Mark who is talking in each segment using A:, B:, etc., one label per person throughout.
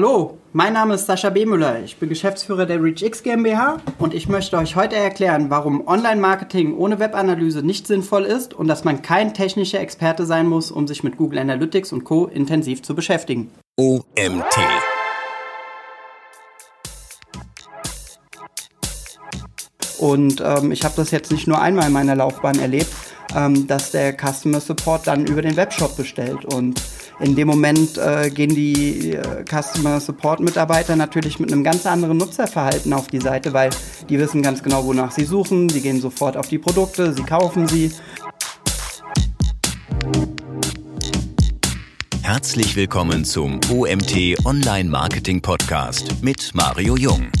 A: Hallo, mein Name ist Sascha Behmüller. Ich bin Geschäftsführer der ReachX GmbH und ich möchte euch heute erklären, warum Online-Marketing ohne Webanalyse nicht sinnvoll ist und dass man kein technischer Experte sein muss, um sich mit Google Analytics und Co. intensiv zu beschäftigen.
B: OMT.
A: Und ähm, ich habe das jetzt nicht nur einmal in meiner Laufbahn erlebt, ähm, dass der Customer Support dann über den Webshop bestellt und in dem Moment äh, gehen die äh, Customer Support Mitarbeiter natürlich mit einem ganz anderen Nutzerverhalten auf die Seite, weil die wissen ganz genau, wonach sie suchen. Sie gehen sofort auf die Produkte, sie kaufen sie.
B: Herzlich willkommen zum OMT Online Marketing Podcast mit Mario Jung.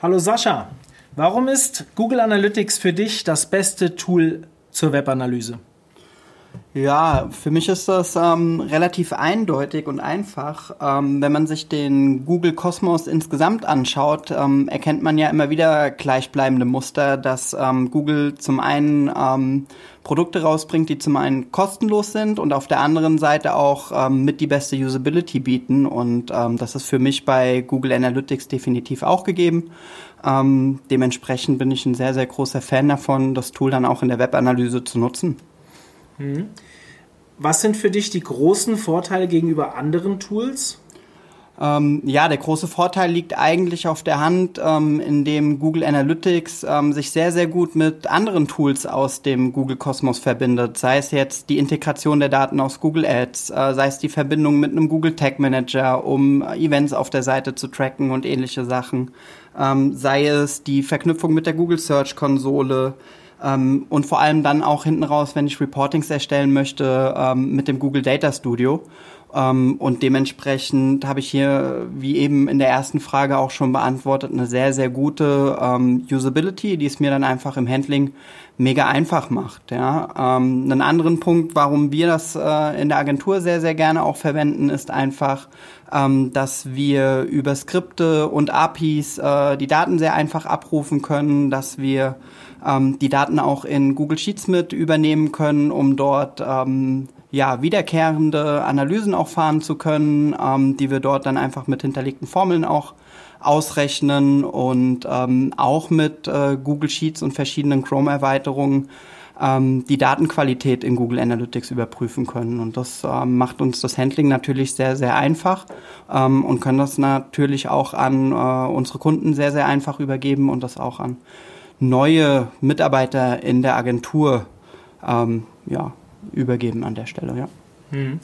C: Hallo Sascha, Warum ist Google Analytics für dich das beste Tool zur Webanalyse?
A: Ja, für mich ist das ähm, relativ eindeutig und einfach. Ähm, wenn man sich den Google Kosmos insgesamt anschaut, ähm, erkennt man ja immer wieder gleichbleibende Muster, dass ähm, Google zum einen ähm, Produkte rausbringt, die zum einen kostenlos sind und auf der anderen Seite auch ähm, mit die beste Usability bieten. Und das ist für mich bei Google Analytics definitiv auch gegeben. dementsprechend bin ich ein sehr, sehr großer Fan davon, das Tool dann auch in der Webanalyse zu nutzen.
C: Mhm. Was sind für dich die großen Vorteile gegenüber anderen Tools?
A: Ähm, ja, der große Vorteil liegt eigentlich auf der Hand, ähm, in dem Google Analytics ähm, sich sehr, sehr gut mit anderen Tools aus dem Google Kosmos verbindet. Sei es jetzt die Integration der Daten aus Google Ads, äh, sei es die Verbindung mit einem Google Tag Manager, um Events auf der Seite zu tracken und ähnliche Sachen. Ähm, sei es die Verknüpfung mit der Google Search Konsole. Ähm, und vor allem dann auch hinten raus, wenn ich Reportings erstellen möchte, ähm, mit dem Google Data Studio. Ähm, und dementsprechend habe ich hier, wie eben in der ersten Frage auch schon beantwortet, eine sehr, sehr gute ähm, Usability, die es mir dann einfach im Handling mega einfach macht. Ja. Ähm, einen anderen Punkt, warum wir das äh, in der Agentur sehr, sehr gerne auch verwenden, ist einfach, ähm, dass wir über Skripte und APIs äh, die Daten sehr einfach abrufen können, dass wir ähm, die Daten auch in Google Sheets mit übernehmen können, um dort ähm, ja, wiederkehrende Analysen auch fahren zu können, ähm, die wir dort dann einfach mit hinterlegten Formeln auch ausrechnen und ähm, auch mit äh, Google Sheets und verschiedenen Chrome-Erweiterungen ähm, die Datenqualität in Google Analytics überprüfen können. Und das ähm, macht uns das Handling natürlich sehr, sehr einfach ähm, und können das natürlich auch an äh, unsere Kunden sehr, sehr einfach übergeben und das auch an neue Mitarbeiter in der Agentur ähm, ja, übergeben an der Stelle. Ja.
C: Hm.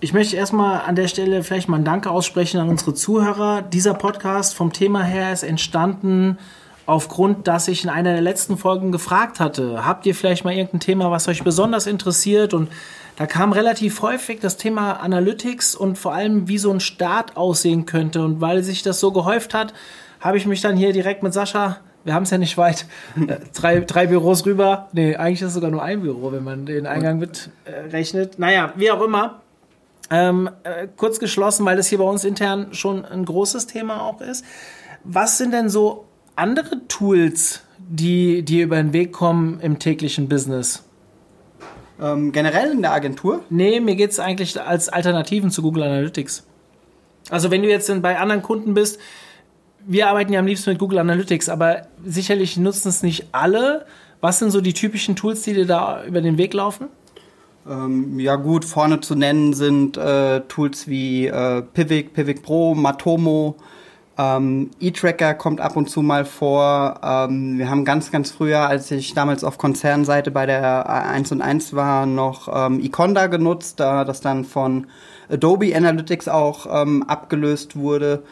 C: Ich möchte erstmal an der Stelle vielleicht mal ein Danke aussprechen an unsere Zuhörer. Dieser Podcast vom Thema her ist entstanden aufgrund, dass ich in einer der letzten Folgen gefragt hatte, habt ihr vielleicht mal irgendein Thema, was euch besonders interessiert? Und da kam relativ häufig das Thema Analytics und vor allem, wie so ein Start aussehen könnte. Und weil sich das so gehäuft hat, habe ich mich dann hier direkt mit Sascha wir haben es ja nicht weit. Äh, drei, drei Büros rüber. Nee, eigentlich ist es sogar nur ein Büro, wenn man den Eingang mit äh, rechnet. Naja, wie auch immer. Ähm, äh, kurz geschlossen, weil das hier bei uns intern schon ein großes Thema auch ist. Was sind denn so andere Tools, die dir über den Weg kommen im täglichen Business?
A: Ähm, generell in der Agentur?
C: Nee, mir geht es eigentlich als Alternativen zu Google Analytics. Also wenn du jetzt bei anderen Kunden bist, wir arbeiten ja am liebsten mit Google Analytics, aber sicherlich nutzen es nicht alle. Was sind so die typischen Tools, die dir da über den Weg laufen?
A: Ähm, ja gut, vorne zu nennen sind äh, Tools wie äh, Pivik, Pivik Pro, Matomo, ähm, E-Tracker kommt ab und zu mal vor. Ähm, wir haben ganz, ganz früher, als ich damals auf Konzernseite bei der 1 und 1 war, noch ähm, Econda genutzt, da das dann von Adobe Analytics auch ähm, abgelöst wurde.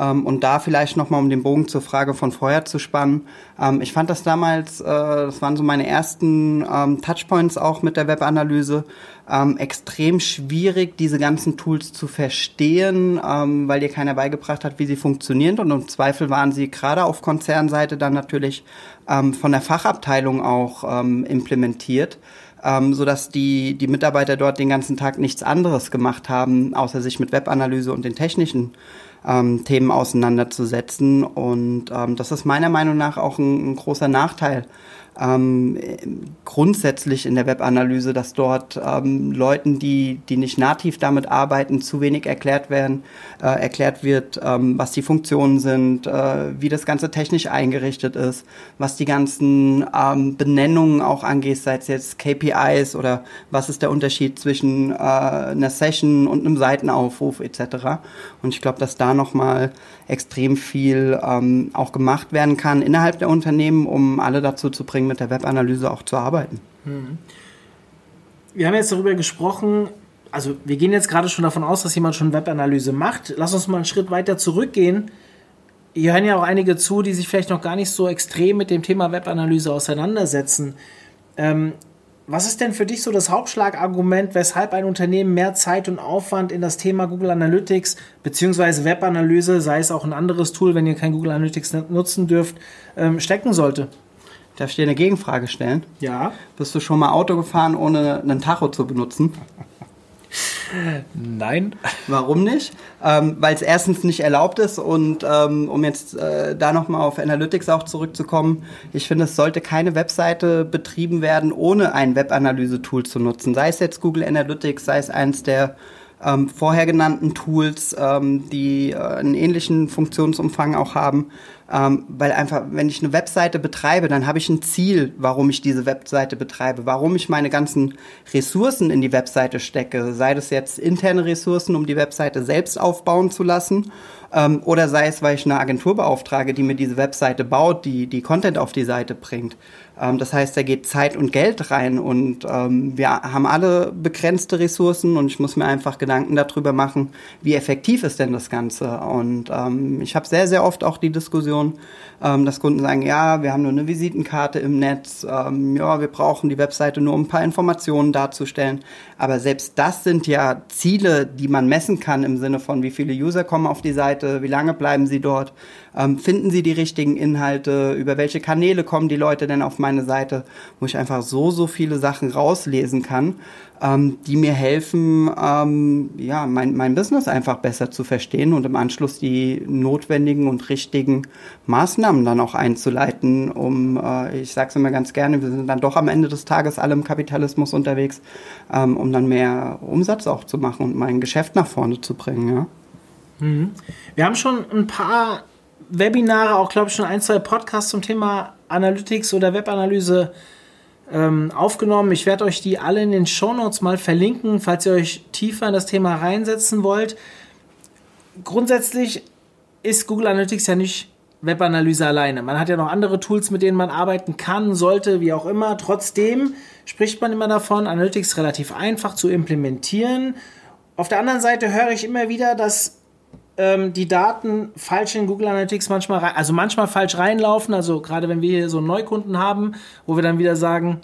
A: Ähm, und da vielleicht nochmal, um den Bogen zur Frage von vorher zu spannen. Ähm, ich fand das damals, äh, das waren so meine ersten ähm, Touchpoints auch mit der Webanalyse, extrem schwierig, diese ganzen Tools zu verstehen, weil dir keiner beigebracht hat, wie sie funktionieren. Und im Zweifel waren sie gerade auf Konzernseite dann natürlich von der Fachabteilung auch implementiert. Ähm, sodass die, die Mitarbeiter dort den ganzen Tag nichts anderes gemacht haben, außer sich mit Webanalyse und den technischen ähm, Themen auseinanderzusetzen. Und ähm, das ist meiner Meinung nach auch ein, ein großer Nachteil ähm, grundsätzlich in der Webanalyse, dass dort ähm, Leuten, die, die nicht nativ damit arbeiten, zu wenig erklärt werden, äh, erklärt wird, ähm, was die Funktionen sind, äh, wie das Ganze technisch eingerichtet ist, was die ganzen ähm, Benennungen auch angeht, sei es jetzt KPIs oder was ist der Unterschied zwischen äh, einer Session und einem Seitenaufruf etc. Und ich glaube, dass da nochmal extrem viel ähm, auch gemacht werden kann innerhalb der Unternehmen, um alle dazu zu bringen, mit der Webanalyse auch zu arbeiten. Mhm.
C: Wir haben jetzt darüber gesprochen, also wir gehen jetzt gerade schon davon aus, dass jemand schon Webanalyse macht. Lass uns mal einen Schritt weiter zurückgehen. Hier hören ja auch einige zu, die sich vielleicht noch gar nicht so extrem mit dem Thema Webanalyse auseinandersetzen. Ähm, was ist denn für dich so das Hauptschlagargument, weshalb ein Unternehmen mehr Zeit und Aufwand in das Thema Google Analytics bzw. Webanalyse, sei es auch ein anderes Tool, wenn ihr kein Google Analytics nutzen dürft, ähm, stecken sollte?
A: Darf ich dir eine Gegenfrage stellen?
C: Ja.
A: Bist du schon mal Auto gefahren, ohne einen Tacho zu benutzen?
C: Nein.
A: Warum nicht? Ähm, Weil es erstens nicht erlaubt ist und ähm, um jetzt äh, da nochmal auf Analytics auch zurückzukommen, ich finde, es sollte keine Webseite betrieben werden, ohne ein Webanalyse-Tool zu nutzen. Sei es jetzt Google Analytics, sei es eins der ähm, vorher genannten Tools, ähm, die äh, einen ähnlichen Funktionsumfang auch haben. Ähm, weil einfach, wenn ich eine Webseite betreibe, dann habe ich ein Ziel, warum ich diese Webseite betreibe, warum ich meine ganzen Ressourcen in die Webseite stecke. Sei das jetzt interne Ressourcen, um die Webseite selbst aufbauen zu lassen, ähm, oder sei es, weil ich eine Agentur beauftrage, die mir diese Webseite baut, die, die Content auf die Seite bringt. Ähm, das heißt, da geht Zeit und Geld rein und ähm, wir haben alle begrenzte Ressourcen und ich muss mir einfach Gedanken darüber machen, wie effektiv ist denn das Ganze. Und ähm, ich habe sehr, sehr oft auch die Diskussion, ähm, dass Kunden sagen, ja, wir haben nur eine Visitenkarte im Netz, ähm, ja, wir brauchen die Webseite nur, um ein paar Informationen darzustellen. Aber selbst das sind ja Ziele, die man messen kann im Sinne von, wie viele User kommen auf die Seite, wie lange bleiben sie dort, ähm, finden sie die richtigen Inhalte, über welche Kanäle kommen die Leute denn auf meine Seite, wo ich einfach so, so viele Sachen rauslesen kann ähm, die mir helfen, ähm, ja, mein, mein Business einfach besser zu verstehen und im Anschluss die notwendigen und richtigen Maßnahmen dann auch einzuleiten, um, äh, ich sage es immer ganz gerne, wir sind dann doch am Ende des Tages alle im Kapitalismus unterwegs, ähm, um dann mehr Umsatz auch zu machen und mein Geschäft nach vorne zu bringen. Ja.
C: Mhm. Wir haben schon ein paar Webinare, auch glaube ich schon ein, zwei Podcasts zum Thema Analytics oder Webanalyse ähm, aufgenommen. Ich werde euch die alle in den Shownotes mal verlinken, falls ihr euch tiefer in das Thema reinsetzen wollt. Grundsätzlich ist Google Analytics ja nicht Webanalyse alleine. Man hat ja noch andere Tools, mit denen man arbeiten kann, sollte, wie auch immer. Trotzdem spricht man immer davon, Analytics relativ einfach zu implementieren. Auf der anderen Seite höre ich immer wieder, dass ähm, die Daten falsch in Google Analytics manchmal, rein, also manchmal falsch reinlaufen. Also gerade wenn wir hier so einen Neukunden haben, wo wir dann wieder sagen,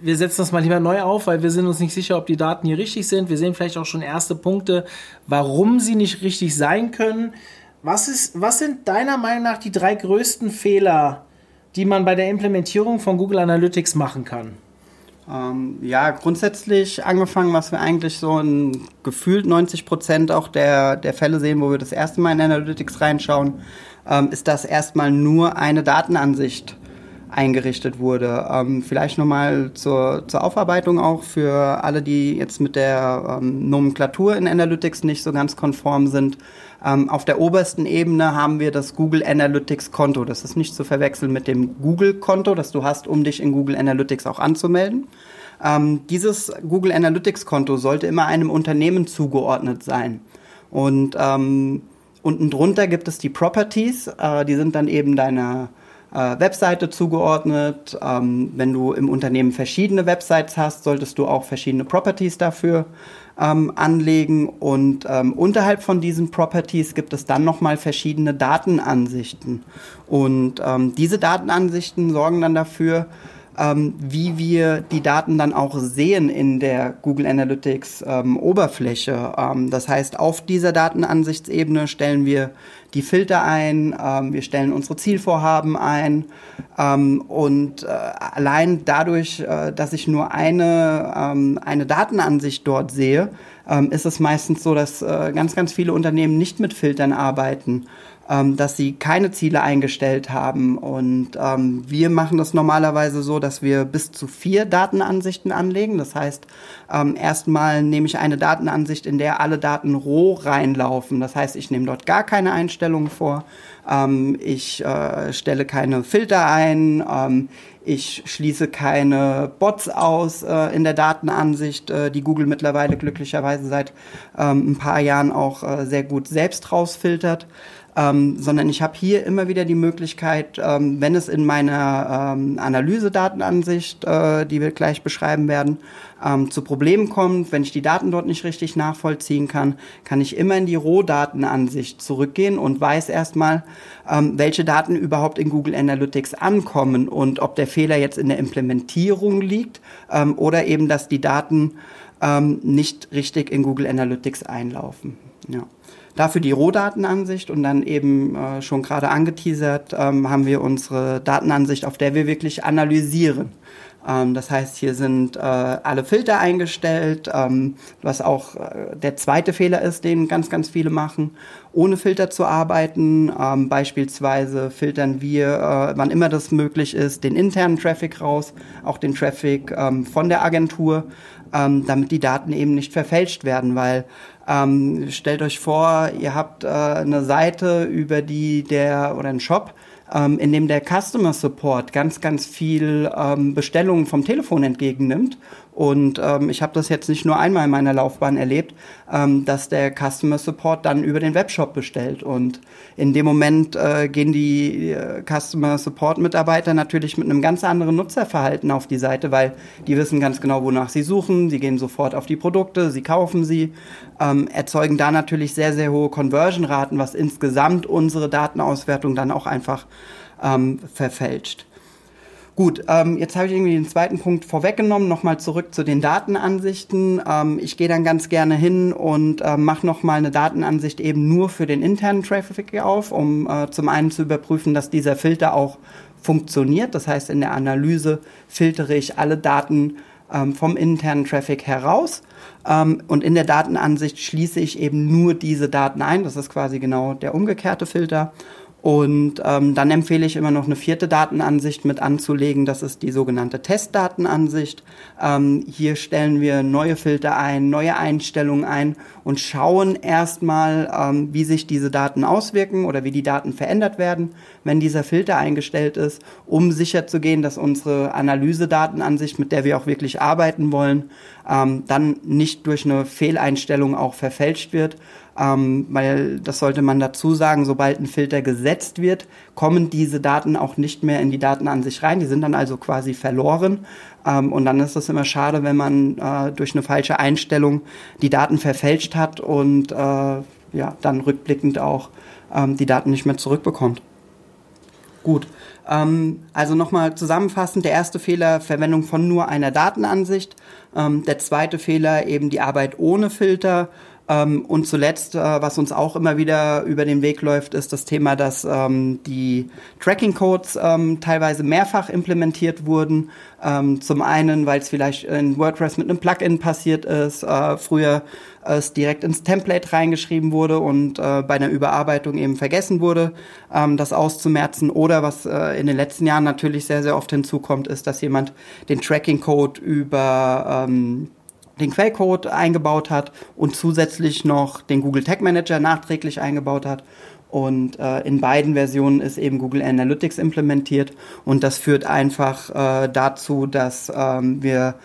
C: wir setzen das mal lieber neu auf, weil wir sind uns nicht sicher, ob die Daten hier richtig sind. Wir sehen vielleicht auch schon erste Punkte, warum sie nicht richtig sein können. Was, ist, was sind deiner Meinung nach die drei größten Fehler, die man bei der Implementierung von Google Analytics machen kann?
A: Ähm, ja, grundsätzlich angefangen, was wir eigentlich so in gefühlt 90 Prozent auch der, der Fälle sehen, wo wir das erste Mal in Analytics reinschauen, ähm, ist, dass erstmal nur eine Datenansicht eingerichtet wurde. Ähm, vielleicht nochmal zur, zur Aufarbeitung auch für alle, die jetzt mit der ähm, Nomenklatur in Analytics nicht so ganz konform sind. Ähm, auf der obersten Ebene haben wir das Google Analytics Konto. Das ist nicht zu verwechseln mit dem Google Konto, das du hast, um dich in Google Analytics auch anzumelden. Ähm, dieses Google Analytics Konto sollte immer einem Unternehmen zugeordnet sein. Und ähm, unten drunter gibt es die Properties, äh, die sind dann eben deine äh, Webseite zugeordnet. Ähm, wenn du im Unternehmen verschiedene Websites hast, solltest du auch verschiedene Properties dafür ähm, anlegen. Und ähm, unterhalb von diesen Properties gibt es dann nochmal verschiedene Datenansichten. Und ähm, diese Datenansichten sorgen dann dafür, ähm, wie wir die Daten dann auch sehen in der Google Analytics ähm, Oberfläche. Ähm, das heißt, auf dieser Datenansichtsebene stellen wir die Filter ein, ähm, wir stellen unsere Zielvorhaben ein ähm, und äh, allein dadurch, äh, dass ich nur eine, ähm, eine Datenansicht dort sehe, ist es meistens so, dass äh, ganz, ganz viele Unternehmen nicht mit Filtern arbeiten ähm, dass sie keine Ziele eingestellt haben. Und ähm, wir machen das normalerweise so, dass wir bis zu vier Datenansichten anlegen. Das heißt, ähm, erstmal nehme ich eine Datenansicht, in der alle Daten roh reinlaufen. Das heißt, ich nehme dort gar keine Einstellungen vor. Ähm, ich äh, stelle keine Filter ein. Ähm, ich schließe keine Bots aus äh, in der Datenansicht, äh, die Google mittlerweile glücklicherweise seit ähm, ein paar Jahren auch äh, sehr gut selbst rausfiltert ähm, sondern ich habe hier immer wieder die Möglichkeit, ähm, wenn es in meiner ähm, Analysedatenansicht, äh, die wir gleich beschreiben werden, ähm, zu Problemen kommt, wenn ich die Daten dort nicht richtig nachvollziehen kann, kann ich immer in die Rohdatenansicht zurückgehen und weiß erstmal, ähm, welche Daten überhaupt in Google Analytics ankommen und ob der Fehler jetzt in der Implementierung liegt ähm, oder eben, dass die Daten ähm, nicht richtig in Google Analytics einlaufen. Ja. Dafür die Rohdatenansicht und dann eben äh, schon gerade angeteasert ähm, haben wir unsere Datenansicht, auf der wir wirklich analysieren. Ähm, das heißt, hier sind äh, alle Filter eingestellt, ähm, was auch äh, der zweite Fehler ist, den ganz, ganz viele machen, ohne Filter zu arbeiten. Ähm, beispielsweise filtern wir, äh, wann immer das möglich ist, den internen Traffic raus, auch den Traffic ähm, von der Agentur, ähm, damit die Daten eben nicht verfälscht werden, weil ähm, stellt euch vor, ihr habt äh, eine Seite, über die der oder einen Shop, ähm, in dem der Customer Support ganz, ganz viel ähm, Bestellungen vom Telefon entgegennimmt und ähm, ich habe das jetzt nicht nur einmal in meiner Laufbahn erlebt, ähm, dass der Customer Support dann über den Webshop bestellt. Und in dem Moment äh, gehen die äh, Customer Support Mitarbeiter natürlich mit einem ganz anderen Nutzerverhalten auf die Seite, weil die wissen ganz genau, wonach sie suchen. Sie gehen sofort auf die Produkte, sie kaufen sie, ähm, erzeugen da natürlich sehr, sehr hohe Conversion-Raten, was insgesamt unsere Datenauswertung dann auch einfach ähm, verfälscht. Gut, ähm, jetzt habe ich irgendwie den zweiten Punkt vorweggenommen. Nochmal zurück zu den Datenansichten. Ähm, ich gehe dann ganz gerne hin und äh, mache nochmal eine Datenansicht eben nur für den internen Traffic auf, um äh, zum einen zu überprüfen, dass dieser Filter auch funktioniert. Das heißt, in der Analyse filtere ich alle Daten ähm, vom internen Traffic heraus. Ähm, und in der Datenansicht schließe ich eben nur diese Daten ein. Das ist quasi genau der umgekehrte Filter. Und ähm, dann empfehle ich immer noch eine vierte Datenansicht mit anzulegen. Das ist die sogenannte Testdatenansicht. Ähm, hier stellen wir neue Filter ein, neue Einstellungen ein und schauen erstmal, ähm, wie sich diese Daten auswirken oder wie die Daten verändert werden, wenn dieser Filter eingestellt ist, um sicherzugehen, dass unsere Analysedatenansicht, mit der wir auch wirklich arbeiten wollen, ähm, dann nicht durch eine Fehleinstellung auch verfälscht wird ähm, weil das sollte man dazu sagen, sobald ein Filter gesetzt wird, kommen diese Daten auch nicht mehr in die Datenansicht rein. Die sind dann also quasi verloren. Ähm, und dann ist es immer schade, wenn man äh, durch eine falsche Einstellung die Daten verfälscht hat und äh, ja, dann rückblickend auch ähm, die Daten nicht mehr zurückbekommt. Gut. Ähm, also nochmal zusammenfassend, der erste Fehler, Verwendung von nur einer Datenansicht. Ähm, der zweite Fehler, eben die Arbeit ohne Filter. Ähm, und zuletzt, äh, was uns auch immer wieder über den Weg läuft, ist das Thema, dass ähm, die Tracking-Codes ähm, teilweise mehrfach implementiert wurden. Zum einen, weil es vielleicht in WordPress mit einem Plugin passiert ist, äh, früher es direkt ins Template reingeschrieben wurde und äh, bei einer Überarbeitung eben vergessen wurde, das auszumerzen. Oder was in den letzten Jahren natürlich sehr, sehr oft hinzukommt, ist, dass jemand den Tracking-Code über den Quellcode eingebaut hat und zusätzlich noch den Google Tag Manager nachträglich eingebaut hat. Und äh, in beiden Versionen ist eben Google Analytics implementiert und das führt einfach äh, dazu, dass ähm, wir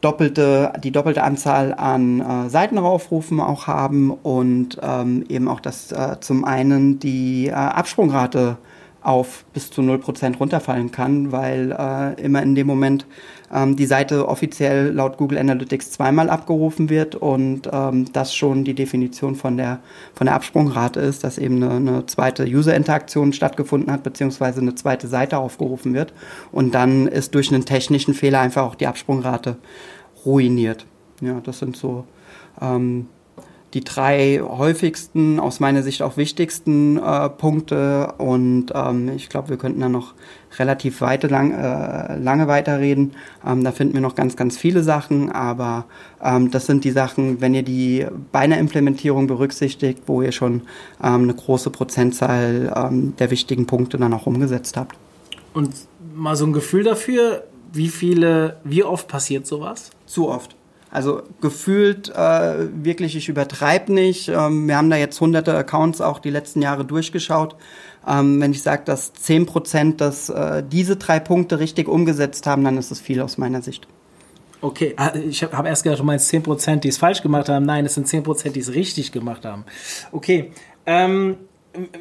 A: doppelte, die doppelte Anzahl an äh, Seitenaufrufen auch haben und ähm, eben auch, dass äh, zum einen die äh, Absprungrate auf bis zu 0% runterfallen kann, weil äh, immer in dem Moment ähm, die Seite offiziell laut Google Analytics zweimal abgerufen wird und ähm, das schon die Definition von der, von der Absprungrate ist, dass eben eine, eine zweite User-Interaktion stattgefunden hat, beziehungsweise eine zweite Seite aufgerufen wird und dann ist durch einen technischen Fehler einfach auch die Absprungrate ruiniert. Ja, das sind so ähm, die drei häufigsten, aus meiner Sicht auch wichtigsten äh, Punkte. Und ähm, ich glaube, wir könnten da noch relativ weite, lang, äh, lange weiterreden. Ähm, da finden wir noch ganz, ganz viele Sachen. Aber ähm, das sind die Sachen, wenn ihr die bei einer Implementierung berücksichtigt, wo ihr schon ähm, eine große Prozentzahl ähm, der wichtigen Punkte dann auch umgesetzt habt.
C: Und mal so ein Gefühl dafür, wie viele, wie oft passiert sowas?
A: Zu oft. Also gefühlt äh, wirklich, ich übertreibe nicht. Ähm, wir haben da jetzt hunderte Accounts auch die letzten Jahre durchgeschaut. Ähm, wenn ich sage, dass zehn Prozent das, äh, diese drei Punkte richtig umgesetzt haben, dann ist es viel aus meiner Sicht.
C: Okay, ah, ich habe hab erst gedacht, du meinst zehn Prozent, die es falsch gemacht haben. Nein, es sind zehn Prozent, die es richtig gemacht haben. Okay, ähm,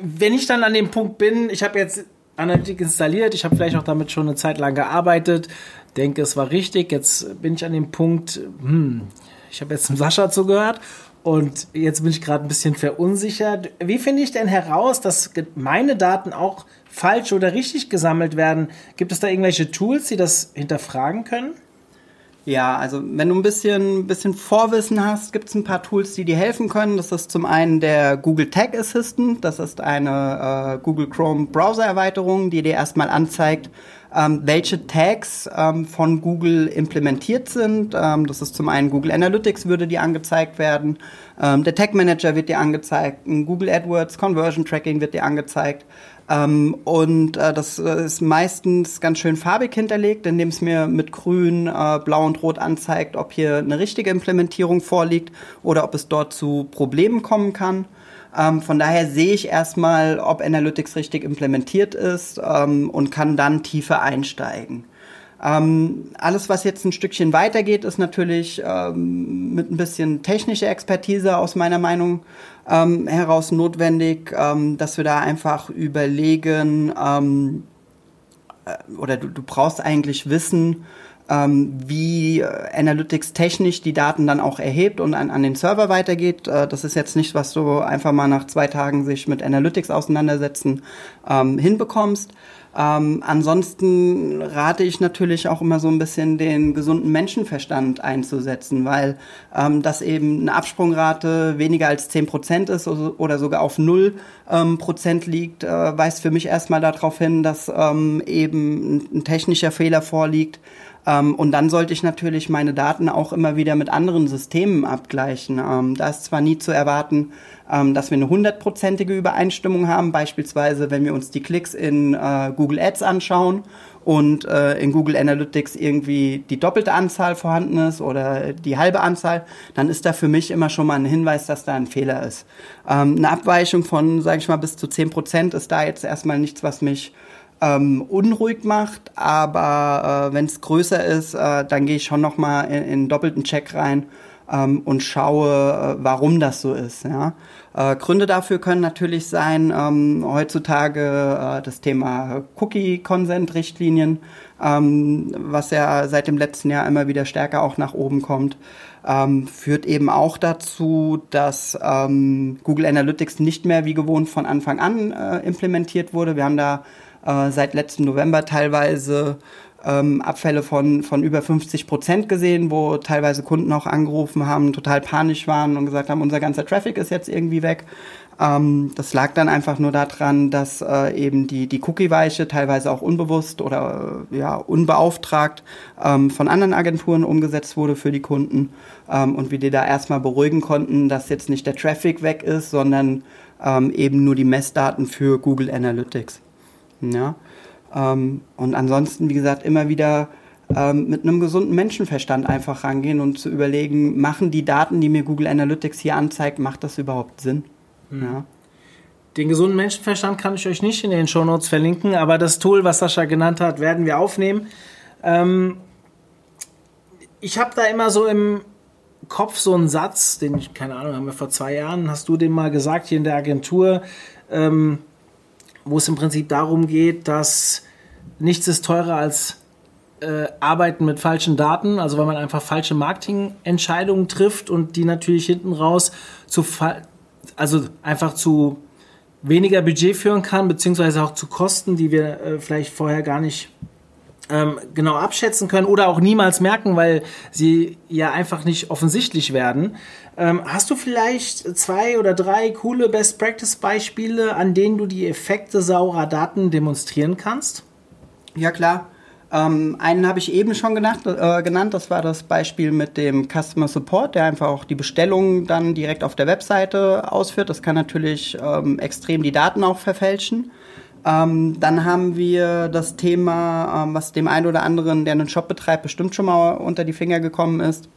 C: wenn ich dann an dem Punkt bin, ich habe jetzt Analytics installiert, ich habe vielleicht auch damit schon eine Zeit lang gearbeitet, denke, es war richtig. Jetzt bin ich an dem Punkt, hm, ich habe jetzt zum Sascha zugehört und jetzt bin ich gerade ein bisschen verunsichert. Wie finde ich denn heraus, dass meine Daten auch falsch oder richtig gesammelt werden? Gibt es da irgendwelche Tools, die das hinterfragen können?
A: Ja, also wenn du ein bisschen, bisschen Vorwissen hast, gibt es ein paar Tools, die dir helfen können. Das ist zum einen der Google Tag Assistant. Das ist eine äh, Google Chrome Browser-Erweiterung, die dir erstmal anzeigt, ähm, welche Tags ähm, von Google implementiert sind. Ähm, das ist zum einen Google Analytics würde dir angezeigt werden, ähm, der Tag Manager wird dir angezeigt, Google AdWords Conversion Tracking wird dir angezeigt. Ähm, und äh, das äh, ist meistens ganz schön farbig hinterlegt, indem es mir mit grün, äh, blau und rot anzeigt, ob hier eine richtige Implementierung vorliegt oder ob es dort zu Problemen kommen kann. Ähm, von daher sehe ich erstmal, ob Analytics richtig implementiert ist ähm, und kann dann tiefer einsteigen. Ähm, alles, was jetzt ein Stückchen weitergeht, ist natürlich ähm, mit ein bisschen technischer Expertise aus meiner Meinung ähm, heraus notwendig, ähm, dass wir da einfach überlegen, ähm, äh, oder du, du brauchst eigentlich wissen, ähm, wie Analytics technisch die Daten dann auch erhebt und an, an den Server weitergeht. Äh, das ist jetzt nicht, was du einfach mal nach zwei Tagen sich mit Analytics auseinandersetzen hinbekommst. Ähm, ansonsten rate ich natürlich auch immer so ein bisschen den gesunden Menschenverstand einzusetzen, weil ähm, das eben eine Absprungrate weniger als zehn Prozent ist oder sogar auf null ähm, Prozent liegt, äh, weist für mich erstmal darauf hin, dass ähm, eben ein technischer Fehler vorliegt. Ähm, und dann sollte ich natürlich meine Daten auch immer wieder mit anderen Systemen abgleichen. Ähm, da ist zwar nie zu erwarten, ähm, dass wir eine hundertprozentige Übereinstimmung haben, beispielsweise wenn wir uns die Klicks in äh, Google Ads anschauen und äh, in Google Analytics irgendwie die doppelte Anzahl vorhanden ist oder die halbe Anzahl, dann ist da für mich immer schon mal ein Hinweis, dass da ein Fehler ist. Ähm, eine Abweichung von, sage ich mal, bis zu zehn Prozent ist da jetzt erstmal nichts, was mich ähm, unruhig macht, aber äh, wenn es größer ist, äh, dann gehe ich schon noch mal in, in doppelten Check rein ähm, und schaue, äh, warum das so ist. Ja? Äh, Gründe dafür können natürlich sein, ähm, heutzutage äh, das Thema Cookie-Consent-Richtlinien, ähm, was ja seit dem letzten Jahr immer wieder stärker auch nach oben kommt, ähm, führt eben auch dazu, dass ähm, Google Analytics nicht mehr wie gewohnt von Anfang an äh, implementiert wurde. Wir haben da äh, seit letzten November teilweise ähm, Abfälle von, von über 50 Prozent gesehen, wo teilweise Kunden auch angerufen haben, total panisch waren und gesagt haben, unser ganzer Traffic ist jetzt irgendwie weg. Ähm, das lag dann einfach nur daran, dass äh, eben die, die Cookie-Weiche teilweise auch unbewusst oder äh, ja, unbeauftragt ähm, von anderen Agenturen umgesetzt wurde für die Kunden ähm, und wir die da erstmal beruhigen konnten, dass jetzt nicht der Traffic weg ist, sondern ähm, eben nur die Messdaten für Google Analytics. Ja. Ähm, und ansonsten, wie gesagt, immer wieder ähm, mit einem gesunden Menschenverstand einfach rangehen und zu überlegen, machen die Daten, die mir Google Analytics hier anzeigt, macht das überhaupt Sinn? Mhm. Ja.
C: Den gesunden Menschenverstand kann ich euch nicht in den Shownotes verlinken, aber das Tool, was Sascha genannt hat, werden wir aufnehmen. Ähm, ich habe da immer so im Kopf so einen Satz, den ich, keine Ahnung, haben wir vor zwei Jahren, hast du den mal gesagt hier in der Agentur, ähm, wo es im Prinzip darum geht, dass nichts ist teurer als äh, Arbeiten mit falschen Daten, also weil man einfach falsche Marketingentscheidungen trifft und die natürlich hinten raus zu also einfach zu weniger Budget führen kann, beziehungsweise auch zu Kosten, die wir äh, vielleicht vorher gar nicht ähm, genau abschätzen können oder auch niemals merken, weil sie ja einfach nicht offensichtlich werden. Ähm, hast du vielleicht zwei oder drei coole Best-Practice-Beispiele, an denen du die Effekte saurer Daten demonstrieren kannst?
A: Ja, klar. Ähm, einen habe ich eben schon genannt, äh, genannt, das war das Beispiel mit dem Customer Support, der einfach auch die Bestellung dann direkt auf der Webseite ausführt. Das kann natürlich ähm, extrem die Daten auch verfälschen. Ähm, dann haben wir das Thema, ähm, was dem einen oder anderen, der einen Shop betreibt, bestimmt schon mal unter die Finger gekommen ist,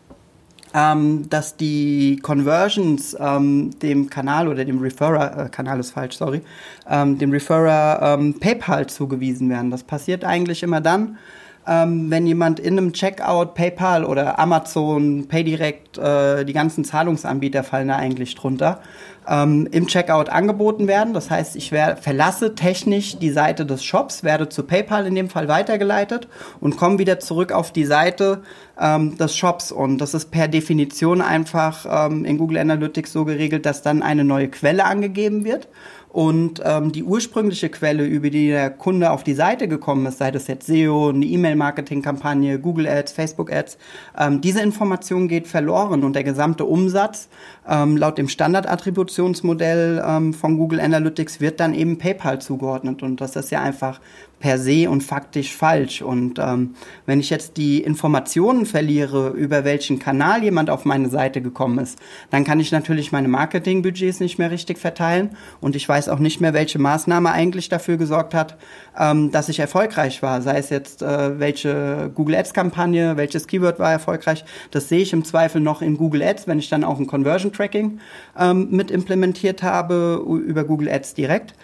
A: ähm, dass die Conversions ähm, dem Kanal oder dem Referrer, äh, Kanal ist falsch, sorry, ähm, dem Referrer ähm, PayPal zugewiesen werden. Das passiert eigentlich immer dann, ähm, wenn jemand in einem Checkout PayPal oder Amazon, PayDirect, äh, die ganzen Zahlungsanbieter fallen da eigentlich drunter, ähm, im Checkout angeboten werden. Das heißt, ich wär, verlasse technisch die Seite des Shops, werde zu PayPal in dem Fall weitergeleitet und komme wieder zurück auf die Seite ähm, des Shops. Und das ist per Definition einfach ähm, in Google Analytics so geregelt, dass dann eine neue Quelle angegeben wird. Und ähm, die ursprüngliche Quelle, über die der Kunde auf die Seite gekommen ist, sei das jetzt SEO, eine E-Mail-Marketing-Kampagne, Google Ads, Facebook Ads, ähm, diese Information geht verloren und der gesamte Umsatz ähm, laut dem Standardattributionsmodell ähm, von Google Analytics wird dann eben PayPal zugeordnet. Und das ist ja einfach per se und faktisch falsch. Und ähm, wenn ich jetzt die Informationen verliere, über welchen Kanal jemand auf meine Seite gekommen ist, dann kann ich natürlich meine Marketingbudgets nicht mehr richtig verteilen und ich weiß auch nicht mehr, welche Maßnahme eigentlich dafür gesorgt hat, ähm, dass ich erfolgreich war. Sei es jetzt, äh, welche Google Ads-Kampagne, welches Keyword war erfolgreich. Das sehe ich im Zweifel noch in Google Ads, wenn ich dann auch ein Conversion Tracking ähm, mit implementiert habe über Google Ads direkt.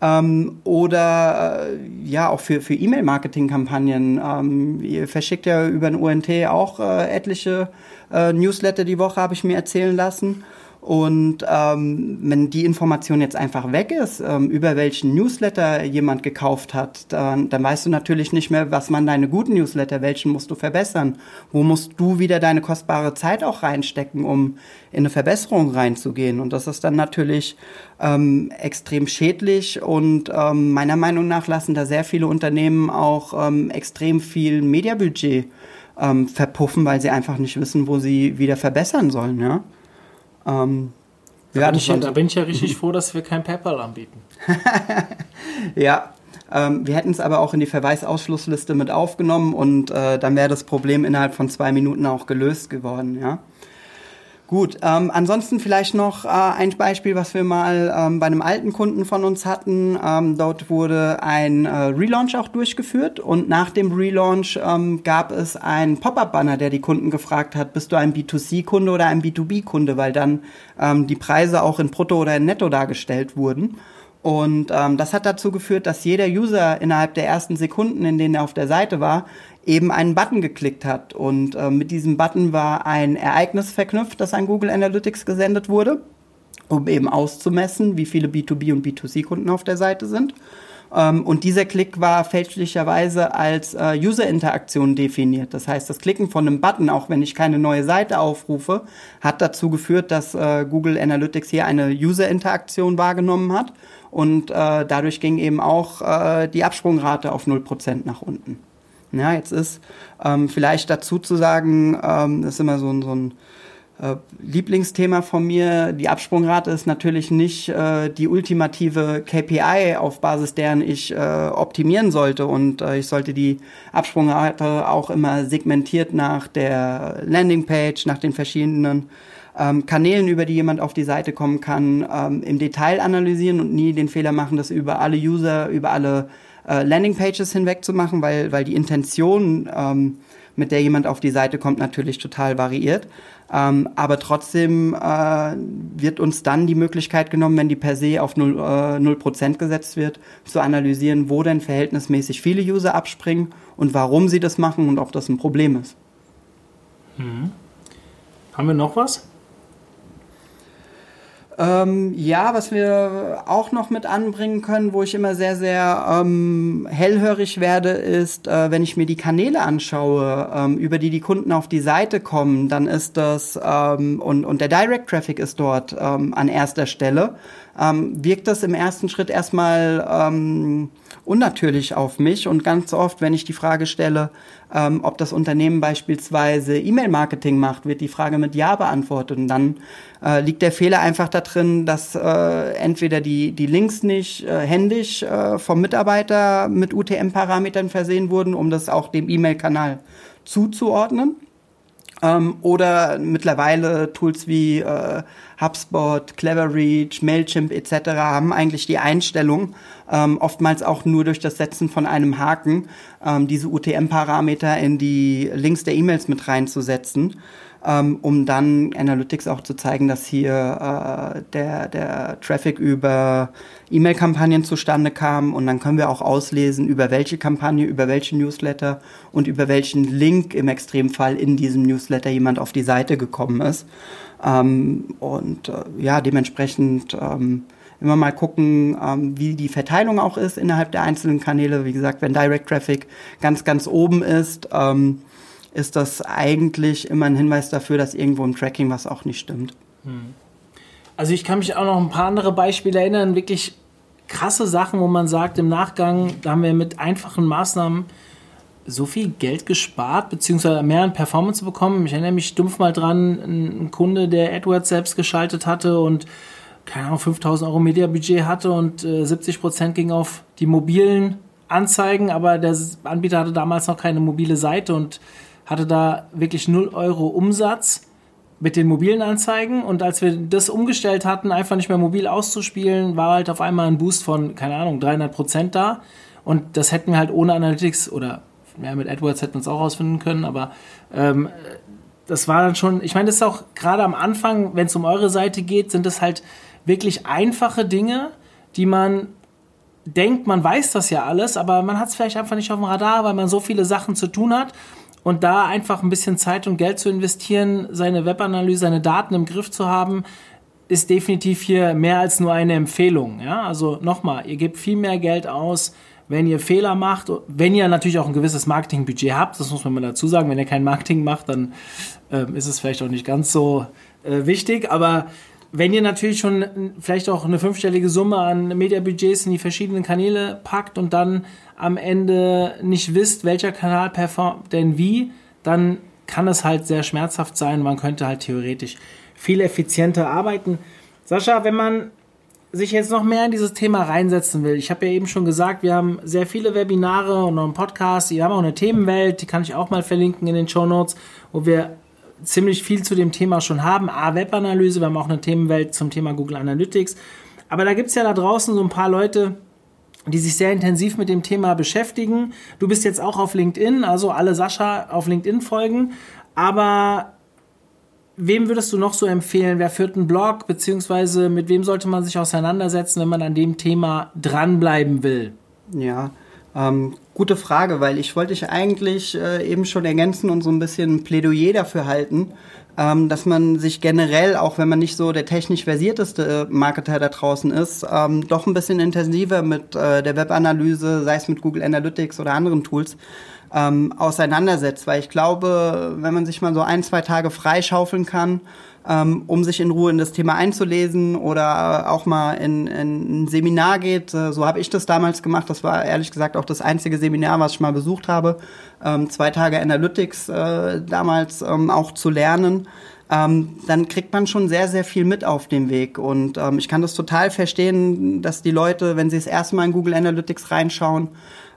A: Ähm, oder äh, ja, auch für, für E-Mail-Marketing-Kampagnen. Ähm, ihr verschickt ja über den UNT auch äh, etliche äh, Newsletter die Woche, habe ich mir erzählen lassen. Und ähm, wenn die Information jetzt einfach weg ist, ähm, über welchen Newsletter jemand gekauft hat, dann, dann weißt du natürlich nicht mehr, was man deine guten Newsletter, welchen musst du verbessern. Wo musst du wieder deine kostbare Zeit auch reinstecken, um in eine Verbesserung reinzugehen. Und das ist dann natürlich ähm, extrem schädlich und ähm, meiner Meinung nach lassen da sehr viele Unternehmen auch ähm, extrem viel Mediabudget ähm, verpuffen, weil sie einfach nicht wissen, wo sie wieder verbessern sollen. Ja?
C: Ähm, da, bin ich, ja, da bin ich ja richtig froh, dass wir kein PayPal anbieten.
A: ja, ähm, wir hätten es aber auch in die Verweisausschlussliste mit aufgenommen und äh, dann wäre das Problem innerhalb von zwei Minuten auch gelöst geworden. Ja. Gut, ähm, ansonsten vielleicht noch äh, ein Beispiel, was wir mal ähm, bei einem alten Kunden von uns hatten. Ähm, dort wurde ein äh, Relaunch auch durchgeführt und nach dem Relaunch ähm, gab es einen Pop-up-Banner, der die Kunden gefragt hat, bist du ein B2C-Kunde oder ein B2B-Kunde, weil dann ähm, die Preise auch in Brutto oder in Netto dargestellt wurden. Und ähm, das hat dazu geführt, dass jeder User innerhalb der ersten Sekunden, in denen er auf der Seite war, eben einen Button geklickt hat. Und äh, mit diesem Button war ein Ereignis verknüpft, das an Google Analytics gesendet wurde, um eben auszumessen, wie viele B2B und B2C-Kunden auf der Seite sind. Ähm, und dieser Klick war fälschlicherweise als äh, User-Interaktion definiert. Das heißt, das Klicken von einem Button, auch wenn ich keine neue Seite aufrufe, hat dazu geführt, dass äh, Google Analytics hier eine User-Interaktion wahrgenommen hat. Und äh, dadurch ging eben auch äh, die Absprungrate auf 0% nach unten. Ja, jetzt ist ähm, vielleicht dazu zu sagen, ähm, das ist immer so ein, so ein äh, Lieblingsthema von mir. Die Absprungrate ist natürlich nicht äh, die ultimative KPI, auf Basis deren ich äh, optimieren sollte. Und äh, ich sollte die Absprungrate auch immer segmentiert nach der Landingpage, nach den verschiedenen ähm, Kanälen, über die jemand auf die Seite kommen kann, ähm, im Detail analysieren und nie den Fehler machen, das über alle User, über alle äh, Landingpages hinweg zu machen, weil, weil die Intention, ähm, mit der jemand auf die Seite kommt, natürlich total variiert. Ähm, aber trotzdem äh, wird uns dann die Möglichkeit genommen, wenn die per se auf 0%, äh, 0 gesetzt wird, zu analysieren, wo denn verhältnismäßig viele User abspringen und warum sie das machen und ob das ein Problem ist.
C: Mhm. Haben wir noch was?
A: Ähm, ja, was wir auch noch mit anbringen können, wo ich immer sehr, sehr ähm, hellhörig werde, ist, äh, wenn ich mir die Kanäle anschaue, ähm, über die die Kunden auf die Seite kommen, dann ist das, ähm, und, und der Direct Traffic ist dort ähm, an erster Stelle, ähm, wirkt das im ersten Schritt erstmal ähm, unnatürlich auf mich. Und ganz oft, wenn ich die Frage stelle, ähm, ob das Unternehmen beispielsweise E-Mail-Marketing macht, wird die Frage mit Ja beantwortet. Und dann äh, liegt der Fehler einfach da drin, dass äh, entweder die, die Links nicht äh, händisch äh, vom Mitarbeiter mit UTM-Parametern versehen wurden, um das auch dem E-Mail-Kanal zuzuordnen. Ähm, oder mittlerweile Tools wie äh, HubSpot, Cleverreach, Mailchimp etc. haben eigentlich die Einstellung, ähm, oftmals auch nur durch das Setzen von einem Haken, ähm, diese UTM-Parameter in die Links der E-Mails mit reinzusetzen um dann Analytics auch zu zeigen, dass hier äh, der, der Traffic über E-Mail-Kampagnen zustande kam und dann können wir auch auslesen, über welche Kampagne, über welche Newsletter und über welchen Link im Extremfall in diesem Newsletter jemand auf die Seite gekommen ist. Ähm, und äh, ja, dementsprechend ähm, immer mal gucken, ähm, wie die Verteilung auch ist innerhalb der einzelnen Kanäle. Wie gesagt, wenn Direct Traffic ganz, ganz oben ist, ähm, ist das eigentlich immer ein Hinweis dafür, dass irgendwo im Tracking was auch nicht stimmt. Hm.
C: Also ich kann mich auch noch ein paar andere Beispiele erinnern, wirklich krasse Sachen, wo man sagt, im Nachgang, da haben wir mit einfachen Maßnahmen so viel Geld gespart, beziehungsweise mehr an Performance bekommen. Ich erinnere mich dumpf mal dran, ein Kunde, der AdWords selbst geschaltet hatte und keine Ahnung, 5000 Euro Mediabudget hatte und äh, 70 Prozent ging auf die mobilen Anzeigen, aber der Anbieter hatte damals noch keine mobile Seite und hatte da wirklich 0 Euro Umsatz mit den mobilen Anzeigen. Und als wir das umgestellt hatten, einfach nicht mehr mobil auszuspielen, war halt auf einmal ein Boost von, keine Ahnung, 300 Prozent da. Und das hätten wir halt ohne Analytics oder ja, mit AdWords hätten wir es auch rausfinden können, aber ähm, das war dann schon, ich meine, das ist auch gerade am Anfang, wenn es um eure Seite geht, sind das halt wirklich einfache Dinge, die man denkt, man weiß das ja alles, aber man hat es vielleicht einfach nicht auf dem Radar, weil man so viele Sachen zu tun hat und da einfach ein bisschen Zeit und Geld zu investieren, seine Webanalyse, seine Daten im Griff zu haben, ist definitiv hier mehr als nur eine Empfehlung. Ja? Also nochmal, ihr gebt viel mehr Geld aus, wenn ihr Fehler macht, wenn ihr natürlich auch ein gewisses Marketingbudget habt, das muss man mal dazu sagen, wenn ihr kein Marketing macht, dann äh, ist es vielleicht auch nicht ganz so äh, wichtig, aber wenn ihr natürlich schon vielleicht auch eine fünfstellige Summe an Mediabudgets in die verschiedenen Kanäle packt und dann am Ende nicht wisst, welcher Kanal performt denn wie, dann kann es halt sehr schmerzhaft sein. Man könnte halt theoretisch viel effizienter arbeiten. Sascha, wenn man sich jetzt noch mehr in dieses Thema reinsetzen will, ich habe ja eben schon gesagt, wir haben sehr viele Webinare und noch einen Podcast, wir haben auch eine Themenwelt, die kann ich auch mal verlinken in den Show Notes, wo wir ziemlich viel zu dem Thema schon haben. A, Webanalyse, wir haben auch eine Themenwelt zum Thema Google Analytics. Aber da gibt es ja da draußen so ein paar Leute, die sich sehr intensiv mit dem Thema beschäftigen. Du bist jetzt auch auf LinkedIn, also alle Sascha auf LinkedIn folgen. Aber wem würdest du noch so empfehlen? Wer führt einen Blog? Beziehungsweise mit wem sollte man sich auseinandersetzen, wenn man an dem Thema dranbleiben will?
A: Ja, ähm, gute Frage, weil ich wollte dich eigentlich äh, eben schon ergänzen und so ein bisschen ein Plädoyer dafür halten, ähm, dass man sich generell, auch wenn man nicht so der technisch versierteste Marketer da draußen ist, ähm, doch ein bisschen intensiver mit äh, der Webanalyse, sei es mit Google Analytics oder anderen Tools, ähm, auseinandersetzt. Weil ich glaube, wenn man sich mal so ein, zwei Tage freischaufeln kann, um sich in Ruhe in das Thema einzulesen oder auch mal in, in ein Seminar geht. Äh, so habe ich das damals gemacht. Das war ehrlich gesagt auch das einzige Seminar, was ich mal besucht habe. Ähm, zwei Tage Analytics äh, damals ähm, auch zu lernen. Ähm, dann kriegt man schon sehr, sehr viel mit auf dem Weg. Und ähm, ich kann das total verstehen, dass die Leute, wenn sie das erste Mal in Google Analytics reinschauen,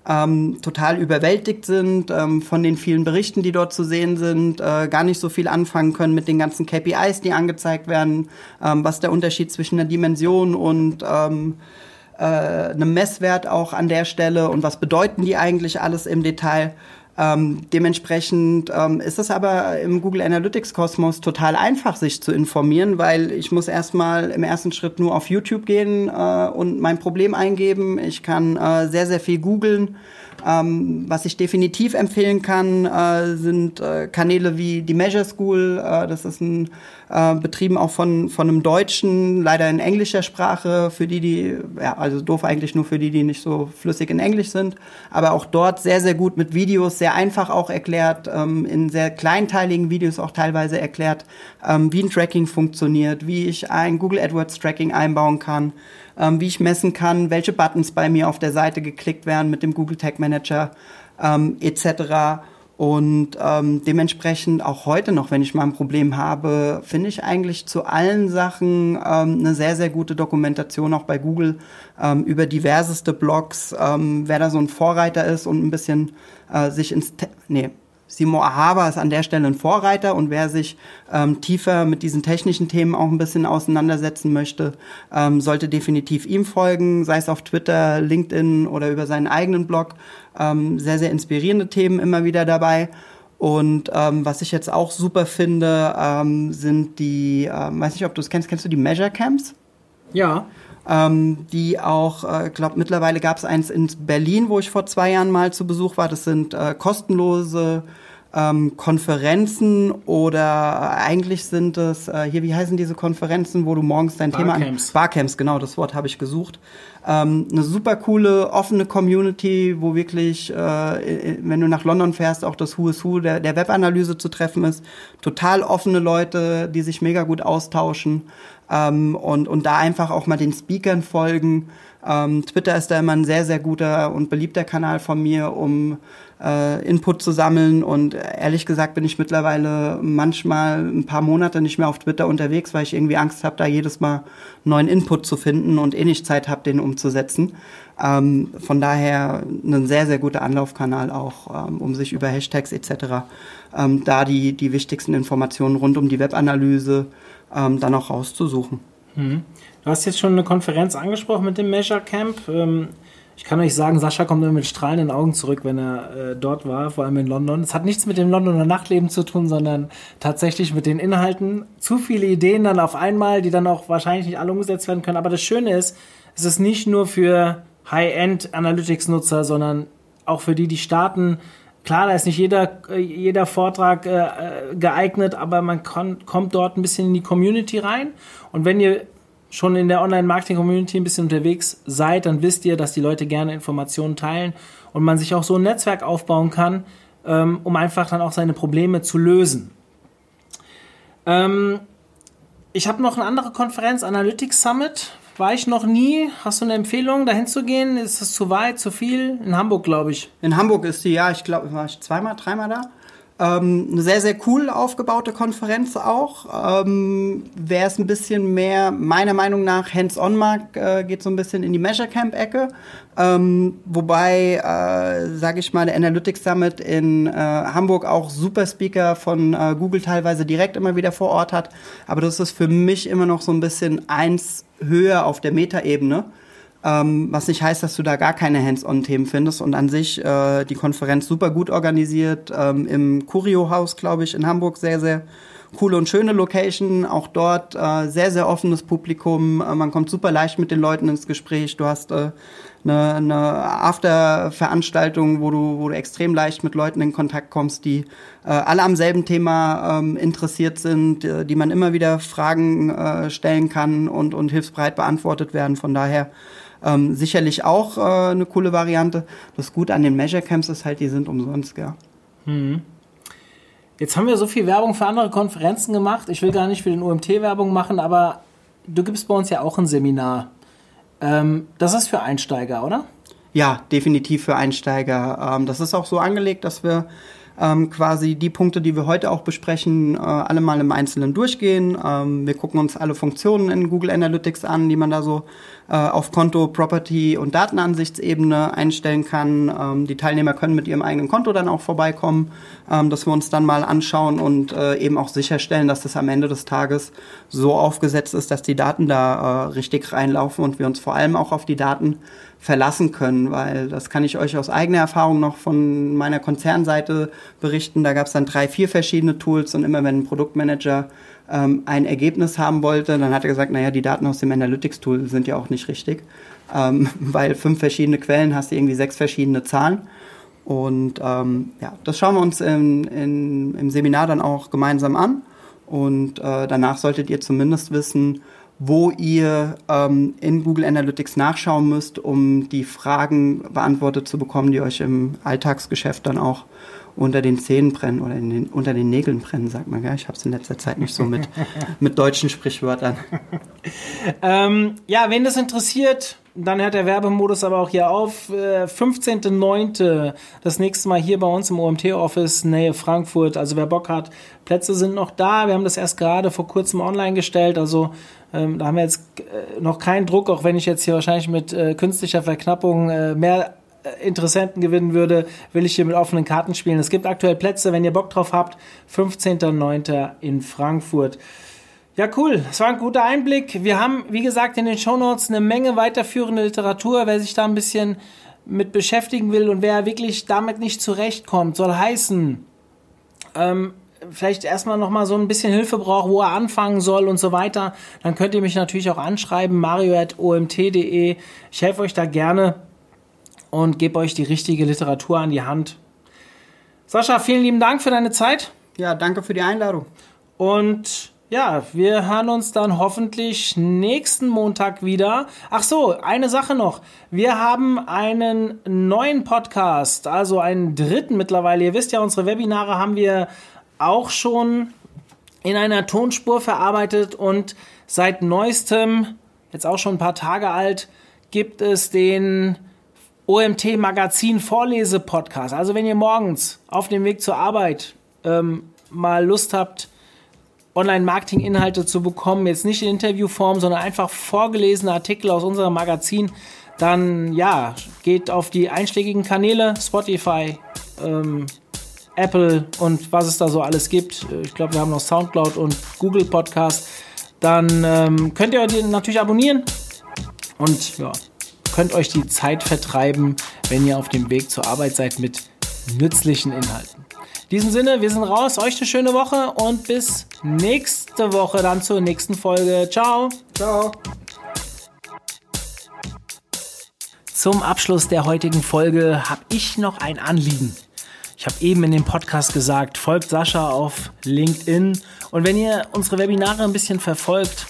A: ähm, total überwältigt sind ähm, von den vielen Berichten, die dort zu sehen sind, äh, gar nicht so viel anfangen können mit den ganzen KPIs, die angezeigt werden, ähm, was der Unterschied zwischen einer Dimension und ähm, äh, einem Messwert auch an der Stelle und was bedeuten die eigentlich alles im Detail. Ähm, dementsprechend ähm, ist es aber im Google Analytics Kosmos total einfach, sich zu informieren, weil ich muss erstmal im ersten Schritt nur auf YouTube gehen äh, und mein Problem eingeben. Ich kann äh, sehr, sehr viel googeln Ähm, was ich definitiv empfehlen kann, äh, sind äh, Kanäle wie die Measure School. Äh, das ist ein äh, betrieben auch von von einem Deutschen, leider in englischer Sprache für die, die ja also doof eigentlich nur für die, die nicht so flüssig in Englisch sind, aber auch dort sehr sehr gut mit Videos, sehr einfach auch erklärt, ähm, in sehr kleinteiligen Videos auch teilweise erklärt, ähm, wie ein Tracking funktioniert, wie ich ein Google AdWords Tracking einbauen kann ähm, wie ich messen kann, welche Buttons bei mir auf der Seite geklickt werden mit dem Google Tag Manager ähm, etc. Und ähm, dementsprechend auch heute noch, wenn ich mal ein Problem habe, finde ich eigentlich zu allen Sachen ähm, eine sehr, sehr gute Dokumentation auch bei Google. Ähm, über diverseste Blogs, ähm, wer da so ein Vorreiter ist und ein bisschen äh, sich ins, Te nee, Simon Ahaba ist an der Stelle ein Vorreiter und wer sich ähm, tiefer mit diesen technischen Themen auch ein bisschen auseinandersetzen möchte, ähm, sollte definitiv ihm folgen, sei es auf Twitter, LinkedIn oder über seinen eigenen Blog. Ähm, sehr, sehr inspirierende Themen immer wieder dabei. Und ähm, was ich jetzt auch super finde, ähm, sind die, ähm, weiß nicht, ob du es kennst, kennst du die Measure Camps?
C: Ja
A: ähm, die auch, äh, glaube mittlerweile gab es eins in Berlin, wo ich vor zwei Jahren mal zu Besuch war. Das sind äh, kostenlose ähm, Konferenzen oder eigentlich sind es, äh, hier, wie heißen diese Konferenzen, wo du morgens dein Barcamps. Thema... An Barcamps, genau, das Wort habe ich gesucht. Ähm, eine super coole, offene Community, wo wirklich, äh, wenn du nach London fährst, auch das Who is Who der, der Webanalyse zu treffen ist. Total offene Leute, die sich mega gut austauschen ähm, und, und da einfach auch mal den Speakern folgen. Ähm, Twitter ist da immer ein sehr, sehr guter und beliebter Kanal von mir, um äh, Input zu sammeln. Und ehrlich gesagt bin ich mittlerweile manchmal ein paar Monate nicht mehr auf Twitter unterwegs, weil ich irgendwie Angst habe, da jedes Mal neuen Input zu finden und eh nicht Zeit habe, den umzusetzen. Ähm, von daher ein sehr, sehr guter Anlaufkanal auch, ähm, um sich über Hashtags etc. Ähm, da die, die wichtigsten Informationen rund um die Webanalyse ähm, dann auch rauszusuchen.
C: Mhm. Du hast jetzt schon eine Konferenz angesprochen mit dem Measure Camp. Ähm, ich kann euch sagen, Sascha kommt immer mit strahlenden Augen zurück, wenn er äh, dort war, vor allem in London. Es hat nichts mit dem Londoner Nachtleben zu tun, sondern tatsächlich mit den Inhalten. Zu viele Ideen dann auf einmal, die dann auch wahrscheinlich nicht alle umgesetzt werden können. Aber das Schöne ist, es ist nicht nur für High-End Analytics-Nutzer, sondern auch für die, die starten, Klar, da ist nicht jeder, äh, jeder Vortrag äh, äh, geeignet, aber man kann, kommt dort ein bisschen in die Community rein. Und wenn ihr schon in der Online-Marketing-Community ein bisschen unterwegs seid, dann wisst ihr, dass die Leute gerne Informationen teilen und man sich auch so ein Netzwerk aufbauen kann, ähm, um einfach dann auch seine Probleme zu lösen. Ähm, ich habe noch eine andere Konferenz, Analytics Summit, war ich noch nie. Hast du eine Empfehlung, dahin zu gehen? Ist das zu weit, zu viel? In Hamburg, glaube ich.
A: In Hamburg ist die, ja, ich glaube, war ich zweimal, dreimal da. Ähm, eine sehr, sehr cool aufgebaute Konferenz auch. Ähm, Wer es ein bisschen mehr, meiner Meinung nach, hands-on mag, äh, geht so ein bisschen in die Measure Camp-Ecke. Ähm, wobei, äh, sage ich mal, der Analytics Summit in äh, Hamburg auch super Speaker von äh, Google teilweise direkt immer wieder vor Ort hat. Aber das ist für mich immer noch so ein bisschen eins höher auf der Metaebene. Ähm, was nicht heißt, dass du da gar keine Hands-on-Themen findest. Und an sich äh, die Konferenz super gut organisiert. Ähm, Im Curio-Haus, glaube ich, in Hamburg sehr, sehr coole und schöne Location. Auch dort äh, sehr, sehr offenes Publikum. Äh, man kommt super leicht mit den Leuten ins Gespräch. Du hast äh, eine, eine After-Veranstaltung, wo du, wo du extrem leicht mit Leuten in Kontakt kommst, die äh, alle am selben Thema ähm, interessiert sind, äh, die man immer wieder Fragen äh, stellen kann und, und hilfsbereit beantwortet werden. Von daher ähm, sicherlich auch äh, eine coole Variante. Das Gute an den Measure Camps ist halt, die sind umsonst, ja.
C: Mhm. Jetzt haben wir so viel Werbung für andere Konferenzen gemacht. Ich will gar nicht für den UMT Werbung machen, aber du gibst bei uns ja auch ein Seminar. Ähm, das ist für Einsteiger, oder?
A: Ja, definitiv für Einsteiger. Ähm, das ist auch so angelegt, dass wir ähm, quasi die Punkte, die wir heute auch besprechen, äh, alle mal im Einzelnen durchgehen. Ähm, wir gucken uns alle Funktionen in Google Analytics an, die man da so äh, auf Konto, Property und Datenansichtsebene einstellen kann. Ähm, die Teilnehmer können mit ihrem eigenen Konto dann auch vorbeikommen, ähm, dass wir uns dann mal anschauen und äh, eben auch sicherstellen, dass das am Ende des Tages so aufgesetzt ist, dass die Daten da äh, richtig reinlaufen und wir uns vor allem auch auf die Daten verlassen können, weil das kann ich euch aus eigener Erfahrung noch von meiner Konzernseite berichten. Da gab es dann drei, vier verschiedene Tools und immer wenn ein Produktmanager ähm, ein Ergebnis haben wollte, dann hat er gesagt, naja, die Daten aus dem Analytics-Tool sind ja auch nicht richtig, ähm, weil fünf verschiedene Quellen hast du irgendwie sechs verschiedene Zahlen. Und ähm, ja, das schauen wir uns in, in, im Seminar dann auch gemeinsam an. Und äh, danach solltet ihr zumindest wissen, wo ihr ähm, in Google Analytics nachschauen müsst, um die Fragen beantwortet zu bekommen, die euch im Alltagsgeschäft dann auch unter den Zähnen brennen oder den, unter den Nägeln brennen, sagt man. Gell? Ich habe es in letzter Zeit nicht so mit, mit deutschen Sprichwörtern.
C: ähm, ja, wen das interessiert, dann hört der Werbemodus aber auch hier auf. Äh, 15.09. das nächste Mal hier bei uns im OMT-Office, Nähe Frankfurt. Also wer Bock hat, Plätze sind noch da. Wir haben das erst gerade vor kurzem online gestellt. Also ähm, da haben wir jetzt äh, noch keinen Druck, auch wenn ich jetzt hier wahrscheinlich mit äh, künstlicher Verknappung äh, mehr äh, Interessenten gewinnen würde, will ich hier mit offenen Karten spielen. Es gibt aktuell Plätze, wenn ihr Bock drauf habt. 15.09. in Frankfurt. Ja, cool. Das war ein guter Einblick. Wir haben, wie gesagt, in den Shownotes eine Menge weiterführende Literatur. Wer sich da ein bisschen mit beschäftigen will und wer wirklich damit nicht zurechtkommt, soll heißen, ähm, vielleicht erstmal nochmal so ein bisschen Hilfe braucht, wo er anfangen soll und so weiter, dann könnt ihr mich natürlich auch anschreiben, mario.omt.de. Ich helfe euch da gerne und gebe euch die richtige Literatur an die Hand. Sascha, vielen lieben Dank für deine Zeit.
A: Ja, danke für die Einladung.
C: Und ja, wir hören uns dann hoffentlich nächsten Montag wieder. Ach so, eine Sache noch. Wir haben einen neuen Podcast, also einen dritten mittlerweile. Ihr wisst ja, unsere Webinare haben wir auch schon in einer Tonspur verarbeitet und seit neuestem, jetzt auch schon ein paar Tage alt, gibt es den OMT Magazin Vorlese Podcast. Also wenn ihr morgens auf dem Weg zur Arbeit ähm, mal Lust habt, Online-Marketing-Inhalte zu bekommen, jetzt nicht in Interviewform, sondern einfach vorgelesene Artikel aus unserem Magazin, dann ja, geht auf die einschlägigen Kanäle, Spotify, ähm, Apple und was es da so alles gibt. Ich glaube, wir haben noch Soundcloud und Google Podcast. Dann ähm, könnt ihr den natürlich abonnieren und ja, könnt euch die Zeit vertreiben, wenn ihr auf dem Weg zur Arbeit seid mit nützlichen Inhalten. In diesem Sinne, wir sind raus. Euch eine schöne Woche und bis nächste Woche dann zur nächsten Folge. Ciao.
A: Ciao.
C: Zum Abschluss der heutigen Folge habe ich noch ein Anliegen. Ich habe eben in dem Podcast gesagt, folgt Sascha auf LinkedIn. Und wenn ihr unsere Webinare ein bisschen verfolgt,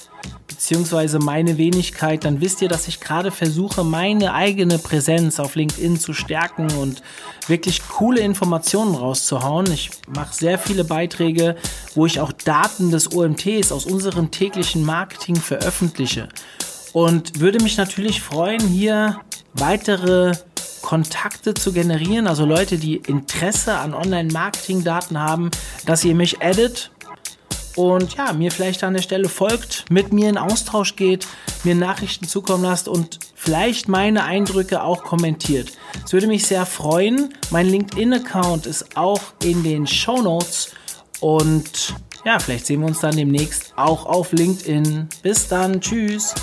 C: beziehungsweise meine Wenigkeit, dann wisst ihr, dass ich gerade versuche, meine eigene Präsenz auf LinkedIn zu stärken und wirklich coole Informationen rauszuhauen. Ich mache sehr viele Beiträge, wo ich auch Daten des OMTs aus unserem täglichen Marketing veröffentliche. Und würde mich natürlich freuen, hier weitere Kontakte zu generieren, also Leute, die Interesse an Online-Marketing-Daten haben, dass ihr mich addet und ja, mir vielleicht an der Stelle folgt, mit mir in Austausch geht, mir Nachrichten zukommen lasst und vielleicht meine Eindrücke auch kommentiert. Es würde mich sehr freuen. Mein LinkedIn-Account ist auch in den Show Notes und ja, vielleicht sehen wir uns dann demnächst auch auf LinkedIn. Bis dann, tschüss.